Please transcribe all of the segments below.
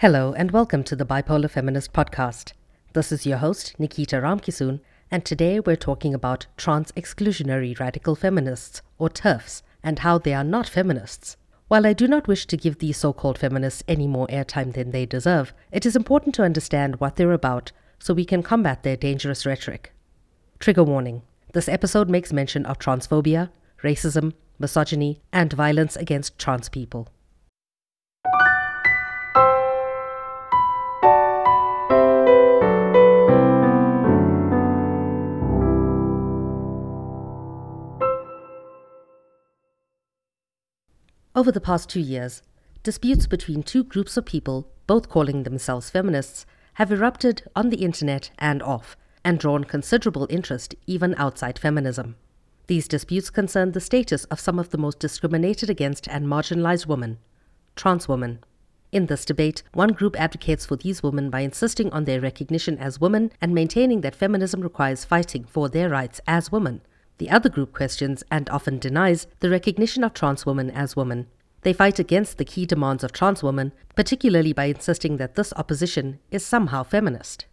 Hello, and welcome to the Bipolar Feminist Podcast. This is your host, Nikita Ramkisoon, and today we're talking about trans exclusionary radical feminists, or TERFs, and how they are not feminists. While I do not wish to give these so called feminists any more airtime than they deserve, it is important to understand what they're about so we can combat their dangerous rhetoric. Trigger warning this episode makes mention of transphobia, racism, misogyny, and violence against trans people. Over the past two years, disputes between two groups of people, both calling themselves feminists, have erupted on the internet and off, and drawn considerable interest even outside feminism. These disputes concern the status of some of the most discriminated against and marginalized women, trans women. In this debate, one group advocates for these women by insisting on their recognition as women and maintaining that feminism requires fighting for their rights as women. The other group questions and often denies the recognition of trans women as women. They fight against the key demands of trans women, particularly by insisting that this opposition is somehow feminist.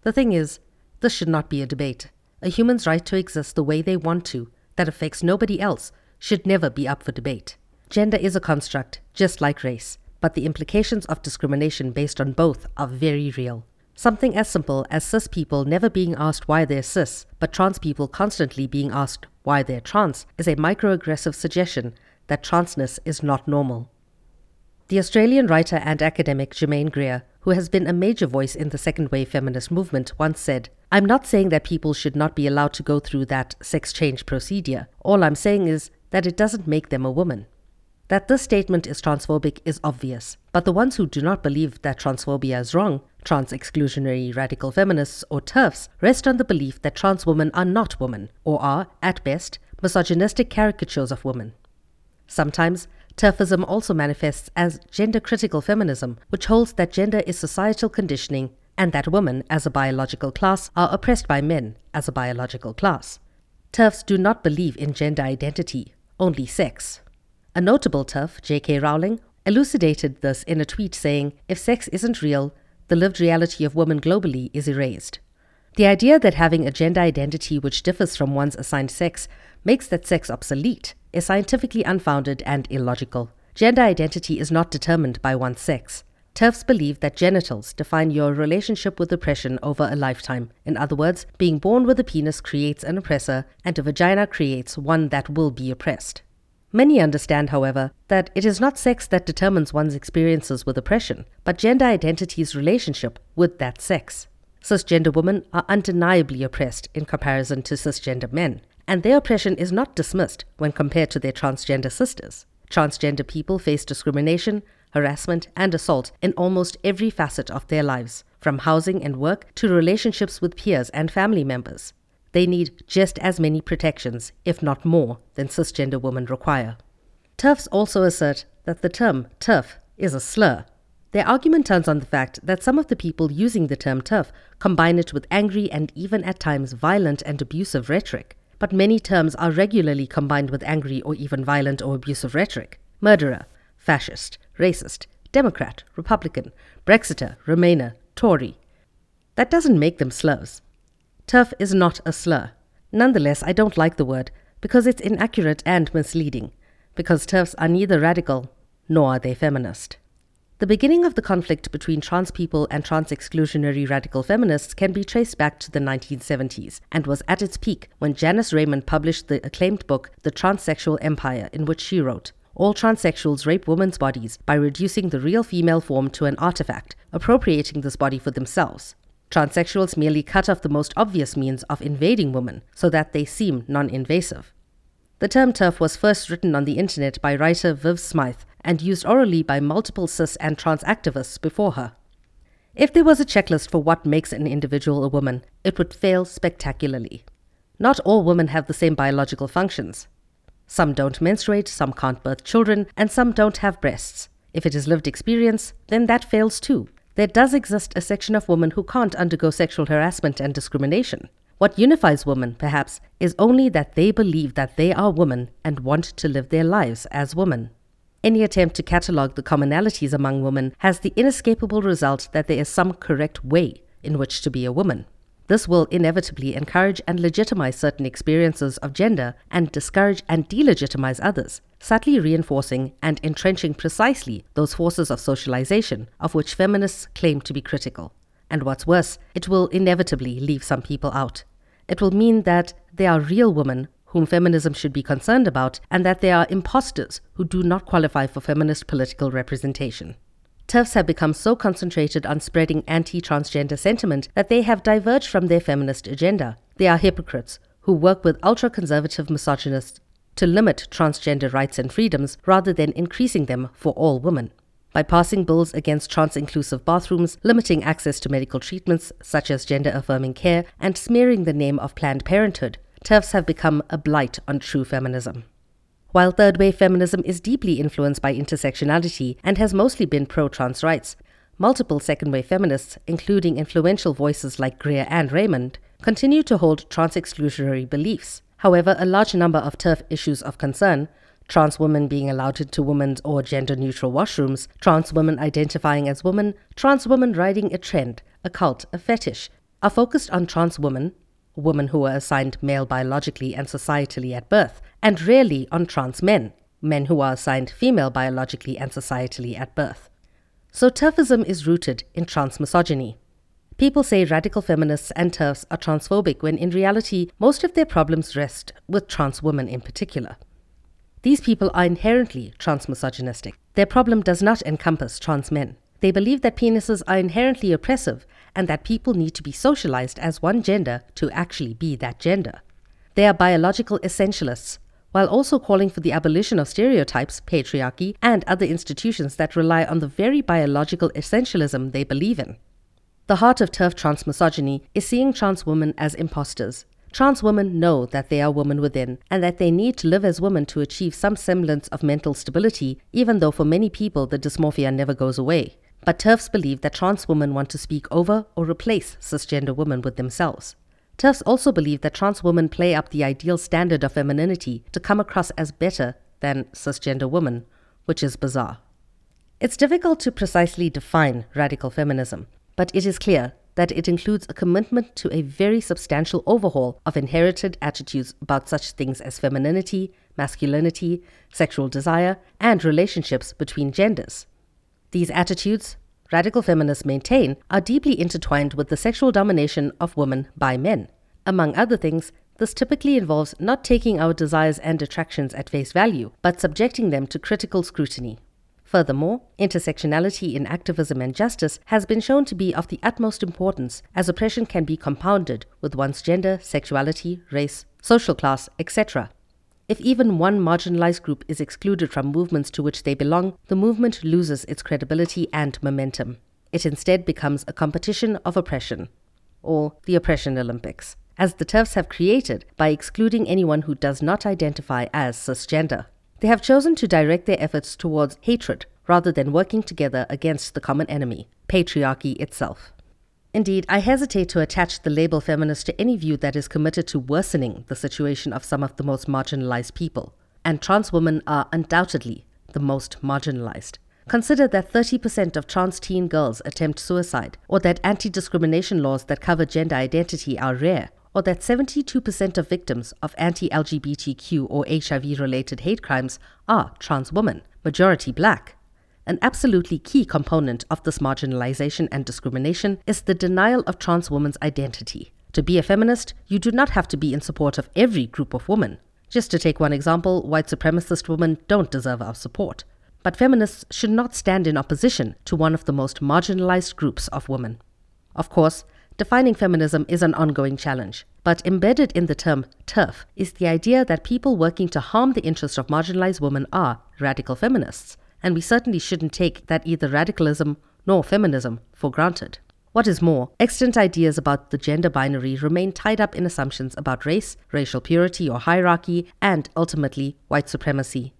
The thing is, this should not be a debate. A human's right to exist the way they want to, that affects nobody else, should never be up for debate. Gender is a construct, just like race, but the implications of discrimination based on both are very real. Something as simple as cis people never being asked why they're cis, but trans people constantly being asked why they're trans, is a microaggressive suggestion that transness is not normal. The Australian writer and academic Germaine Greer, who has been a major voice in the second wave feminist movement, once said, I'm not saying that people should not be allowed to go through that sex change procedure. All I'm saying is that it doesn't make them a woman. That this statement is transphobic is obvious, but the ones who do not believe that transphobia is wrong, trans exclusionary radical feminists or TERFs, rest on the belief that trans women are not women, or are, at best, misogynistic caricatures of women. Sometimes, TERFism also manifests as gender critical feminism, which holds that gender is societal conditioning and that women, as a biological class, are oppressed by men as a biological class. TERFs do not believe in gender identity, only sex. A notable TERF, J.K. Rowling, elucidated this in a tweet saying, If sex isn't real, the lived reality of women globally is erased. The idea that having a gender identity which differs from one's assigned sex makes that sex obsolete is scientifically unfounded and illogical. Gender identity is not determined by one's sex. TERFs believe that genitals define your relationship with oppression over a lifetime. In other words, being born with a penis creates an oppressor, and a vagina creates one that will be oppressed. Many understand, however, that it is not sex that determines one's experiences with oppression, but gender identity's relationship with that sex. Cisgender women are undeniably oppressed in comparison to cisgender men, and their oppression is not dismissed when compared to their transgender sisters. Transgender people face discrimination, harassment, and assault in almost every facet of their lives, from housing and work to relationships with peers and family members they need just as many protections, if not more, than cisgender women require. TERFs also assert that the term TERF is a slur. Their argument turns on the fact that some of the people using the term TERF combine it with angry and even at times violent and abusive rhetoric. But many terms are regularly combined with angry or even violent or abusive rhetoric. Murderer, fascist, racist, Democrat, Republican, Brexiter, Remainer, Tory. That doesn't make them slurs. TERF is not a slur. Nonetheless, I don't like the word because it's inaccurate and misleading, because TERFs are neither radical nor are they feminist. The beginning of the conflict between trans people and trans exclusionary radical feminists can be traced back to the 1970s and was at its peak when Janice Raymond published the acclaimed book The Transsexual Empire, in which she wrote, All transsexuals rape women's bodies by reducing the real female form to an artifact, appropriating this body for themselves. Transsexuals merely cut off the most obvious means of invading women so that they seem non invasive. The term TERF was first written on the internet by writer Viv Smythe and used orally by multiple cis and trans activists before her. If there was a checklist for what makes an individual a woman, it would fail spectacularly. Not all women have the same biological functions. Some don't menstruate, some can't birth children, and some don't have breasts. If it is lived experience, then that fails too. There does exist a section of women who can't undergo sexual harassment and discrimination. What unifies women, perhaps, is only that they believe that they are women and want to live their lives as women. any attempt to catalogue the commonalities among women has the inescapable result that there is some correct way in which to be a woman. This will inevitably encourage and legitimize certain experiences of gender and discourage and delegitimize others, subtly reinforcing and entrenching precisely those forces of socialization of which feminists claim to be critical. And what's worse, it will inevitably leave some people out. It will mean that there are real women whom feminism should be concerned about, and that there are imposters who do not qualify for feminist political representation. TERFs have become so concentrated on spreading anti transgender sentiment that they have diverged from their feminist agenda. They are hypocrites who work with ultra conservative misogynists to limit transgender rights and freedoms rather than increasing them for all women. By passing bills against trans inclusive bathrooms, limiting access to medical treatments such as gender affirming care, and smearing the name of Planned Parenthood, TERFs have become a blight on true feminism. While third wave feminism is deeply influenced by intersectionality and has mostly been pro trans rights, multiple second wave feminists, including influential voices like Greer and Raymond, continue to hold trans exclusionary beliefs. However, a large number of TERF issues of concern, trans women being allowed into women's or gender neutral washrooms, trans women identifying as women, trans women riding a trend, a cult, a fetish, are focused on trans women, women who are assigned male biologically and societally at birth, and rarely on trans men, men who are assigned female biologically and societally at birth. So TERFism is rooted in trans misogyny. People say radical feminists and TERFs are transphobic when in reality most of their problems rest with trans women in particular. These people are inherently trans misogynistic. Their problem does not encompass trans men. They believe that penises are inherently oppressive and that people need to be socialized as one gender to actually be that gender. They are biological essentialists while also calling for the abolition of stereotypes, patriarchy, and other institutions that rely on the very biological essentialism they believe in. The heart of TERF trans misogyny is seeing trans women as imposters. Trans women know that they are women within and that they need to live as women to achieve some semblance of mental stability, even though for many people the dysmorphia never goes away. But TERFs believe that trans women want to speak over or replace cisgender women with themselves. TERFs also believe that trans women play up the ideal standard of femininity to come across as better than cisgender women, which is bizarre. It's difficult to precisely define radical feminism, but it is clear that it includes a commitment to a very substantial overhaul of inherited attitudes about such things as femininity, masculinity, sexual desire, and relationships between genders. These attitudes, radical feminists maintain, are deeply intertwined with the sexual domination of women by men. Among other things, this typically involves not taking our desires and attractions at face value, but subjecting them to critical scrutiny. Furthermore, intersectionality in activism and justice has been shown to be of the utmost importance, as oppression can be compounded with one's gender, sexuality, race, social class, etc. If even one marginalized group is excluded from movements to which they belong, the movement loses its credibility and momentum. It instead becomes a competition of oppression, or the Oppression Olympics, as the TERFs have created by excluding anyone who does not identify as cisgender. They have chosen to direct their efforts towards hatred rather than working together against the common enemy, patriarchy itself. Indeed, I hesitate to attach the label feminist to any view that is committed to worsening the situation of some of the most marginalized people. And trans women are undoubtedly the most marginalized. Consider that 30% of trans teen girls attempt suicide, or that anti discrimination laws that cover gender identity are rare, or that 72% of victims of anti LGBTQ or HIV related hate crimes are trans women, majority black. An absolutely key component of this marginalization and discrimination is the denial of trans women's identity. To be a feminist, you do not have to be in support of every group of women. Just to take one example, white supremacist women don't deserve our support. But feminists should not stand in opposition to one of the most marginalized groups of women. Of course, defining feminism is an ongoing challenge, but embedded in the term TERF is the idea that people working to harm the interests of marginalized women are radical feminists and we certainly shouldn't take that either radicalism nor feminism for granted. What is more, extant ideas about the gender binary remain tied up in assumptions about race, racial purity or hierarchy, and ultimately white supremacy.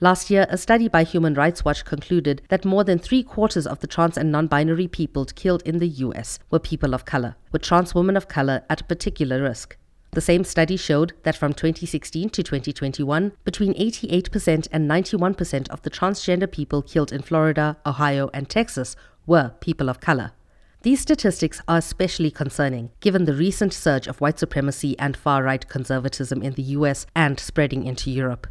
Last year, a study by Human Rights Watch concluded that more than three quarters of the trans and non binary people killed in the US were people of color, with trans women of color at a particular risk. The same study showed that from 2016 to 2021, between 88% and 91% of the transgender people killed in Florida, Ohio, and Texas were people of color. These statistics are especially concerning given the recent surge of white supremacy and far right conservatism in the US and spreading into Europe.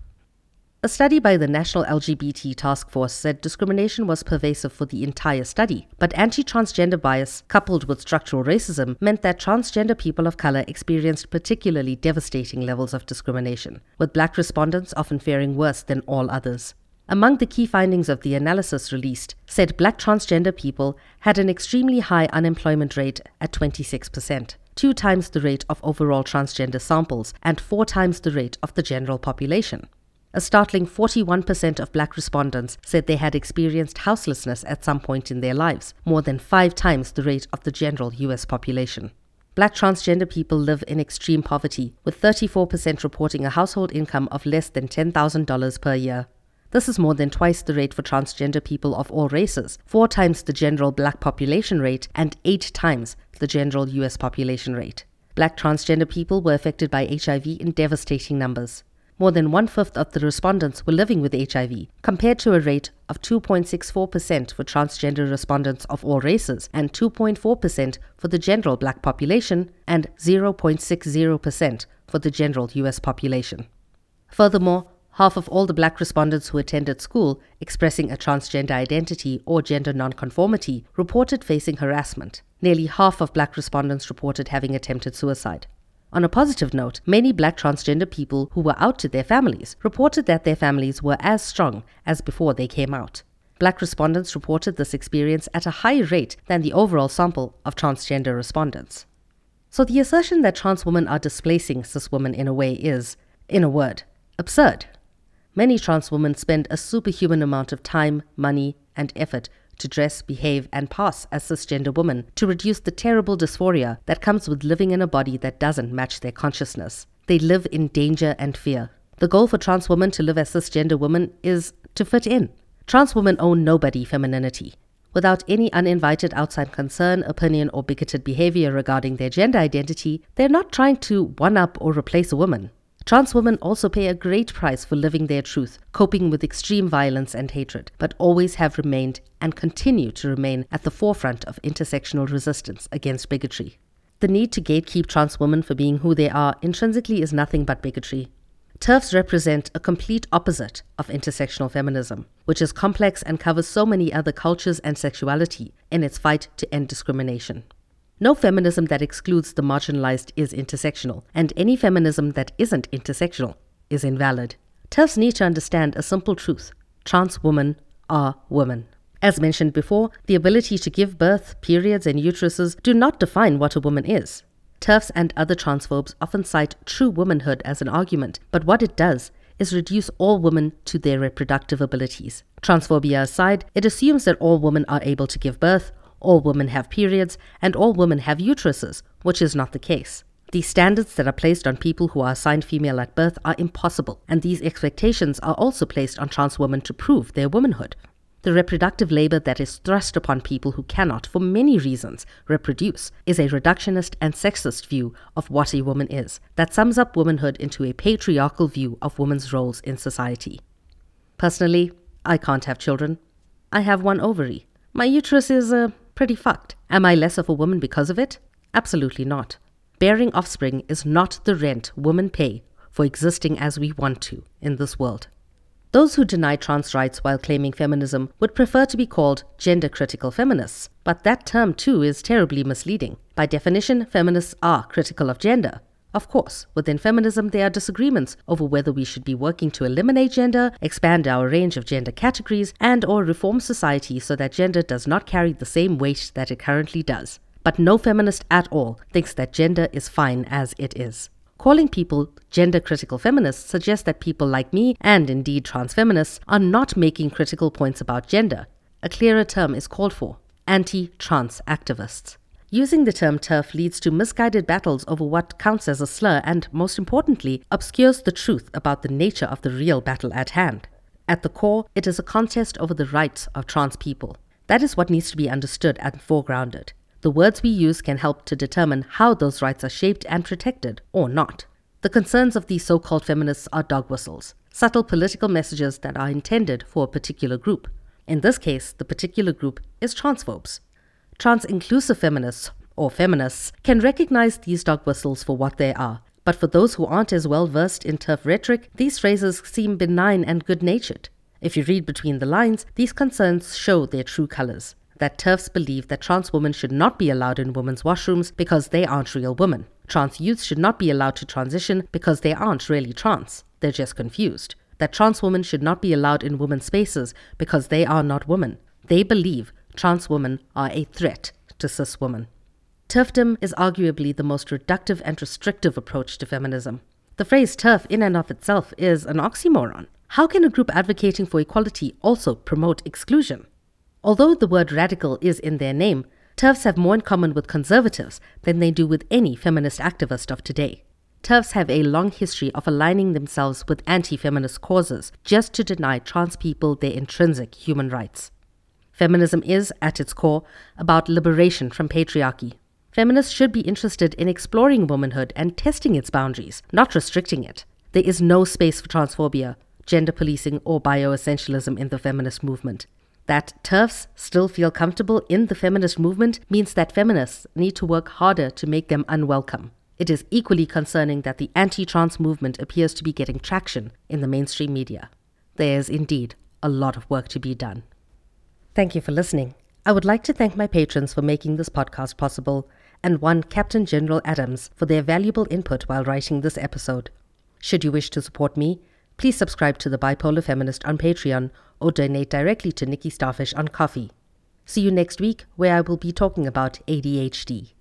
A study by the National LGBT Task Force said discrimination was pervasive for the entire study, but anti transgender bias, coupled with structural racism, meant that transgender people of color experienced particularly devastating levels of discrimination, with black respondents often faring worse than all others. Among the key findings of the analysis released, said black transgender people had an extremely high unemployment rate at 26%, two times the rate of overall transgender samples, and four times the rate of the general population. A startling 41% of black respondents said they had experienced houselessness at some point in their lives, more than five times the rate of the general US population. Black transgender people live in extreme poverty, with 34% reporting a household income of less than $10,000 per year. This is more than twice the rate for transgender people of all races, four times the general black population rate, and eight times the general US population rate. Black transgender people were affected by HIV in devastating numbers more than one fifth of the respondents were living with HIV, compared to a rate of 2.64% for transgender respondents of all races and 2.4% for the general black population and 0.60% for the general US population. Furthermore, half of all the black respondents who attended school expressing a transgender identity or gender nonconformity reported facing harassment. Nearly half of black respondents reported having attempted suicide. On a positive note, many black transgender people who were out to their families reported that their families were as strong as before they came out. Black respondents reported this experience at a higher rate than the overall sample of transgender respondents. So the assertion that trans women are displacing cis women in a way is, in a word, absurd. Many trans women spend a superhuman amount of time, money, and effort to dress, behave, and pass as cisgender women to reduce the terrible dysphoria that comes with living in a body that doesn't match their consciousness. They live in danger and fear. The goal for trans women to live as cisgender women is to fit in. Trans women own nobody femininity. Without any uninvited outside concern, opinion, or bigoted behavior regarding their gender identity, they're not trying to one up or replace a woman. Trans women also pay a great price for living their truth, coping with extreme violence and hatred, but always have remained and continue to remain at the forefront of intersectional resistance against bigotry. The need to gatekeep trans women for being who they are intrinsically is nothing but bigotry. TERFs represent a complete opposite of intersectional feminism, which is complex and covers so many other cultures and sexuality in its fight to end discrimination. No feminism that excludes the marginalized is intersectional, and any feminism that isn't intersectional is invalid. TERFs need to understand a simple truth trans women are women. As mentioned before, the ability to give birth, periods, and uteruses do not define what a woman is. TERFs and other transphobes often cite true womanhood as an argument, but what it does is reduce all women to their reproductive abilities. Transphobia aside, it assumes that all women are able to give birth, all women have periods, and all women have uteruses, which is not the case. These standards that are placed on people who are assigned female at birth are impossible, and these expectations are also placed on trans women to prove their womanhood. The reproductive labor that is thrust upon people who cannot, for many reasons, reproduce is a reductionist and sexist view of what a woman is that sums up womanhood into a patriarchal view of women's roles in society. Personally, I can't have children. I have one ovary. My uterus is a pretty fucked. Am I less of a woman because of it? Absolutely not. Bearing offspring is not the rent women pay for existing as we want to in this world. Those who deny trans rights while claiming feminism would prefer to be called gender critical feminists, but that term too is terribly misleading. By definition, feminists are critical of gender, of course, within feminism, there are disagreements over whether we should be working to eliminate gender, expand our range of gender categories, and or reform society so that gender does not carry the same weight that it currently does. But no feminist at all thinks that gender is fine as it is. Calling people gender critical feminists suggests that people like me, and indeed trans feminists, are not making critical points about gender. A clearer term is called for anti trans activists. Using the term TERF leads to misguided battles over what counts as a slur and, most importantly, obscures the truth about the nature of the real battle at hand. At the core, it is a contest over the rights of trans people. That is what needs to be understood and foregrounded. The words we use can help to determine how those rights are shaped and protected, or not. The concerns of these so called feminists are dog whistles, subtle political messages that are intended for a particular group. In this case, the particular group is transphobes. Trans inclusive feminists, or feminists, can recognize these dog whistles for what they are. But for those who aren't as well versed in TERF rhetoric, these phrases seem benign and good natured. If you read between the lines, these concerns show their true colors that TERFs believe that trans women should not be allowed in women's washrooms because they aren't real women. Trans youths should not be allowed to transition because they aren't really trans, they're just confused. That trans women should not be allowed in women's spaces because they are not women. They believe trans women are a threat to cis women. TERFdom is arguably the most reductive and restrictive approach to feminism. The phrase TERF in and of itself is an oxymoron. How can a group advocating for equality also promote exclusion? Although the word radical is in their name, TERFs have more in common with conservatives than they do with any feminist activist of today. TERFs have a long history of aligning themselves with anti feminist causes just to deny trans people their intrinsic human rights. Feminism is, at its core, about liberation from patriarchy. Feminists should be interested in exploring womanhood and testing its boundaries, not restricting it. There is no space for transphobia, gender policing, or bioessentialism in the feminist movement. That TERFs still feel comfortable in the feminist movement means that feminists need to work harder to make them unwelcome. It is equally concerning that the anti trans movement appears to be getting traction in the mainstream media. There is indeed a lot of work to be done. Thank you for listening. I would like to thank my patrons for making this podcast possible, and one Captain General Adams for their valuable input while writing this episode. Should you wish to support me, please subscribe to the Bipolar Feminist on Patreon or donate directly to Nikki Starfish on Ko-fi. See you next week, where I will be talking about ADHD.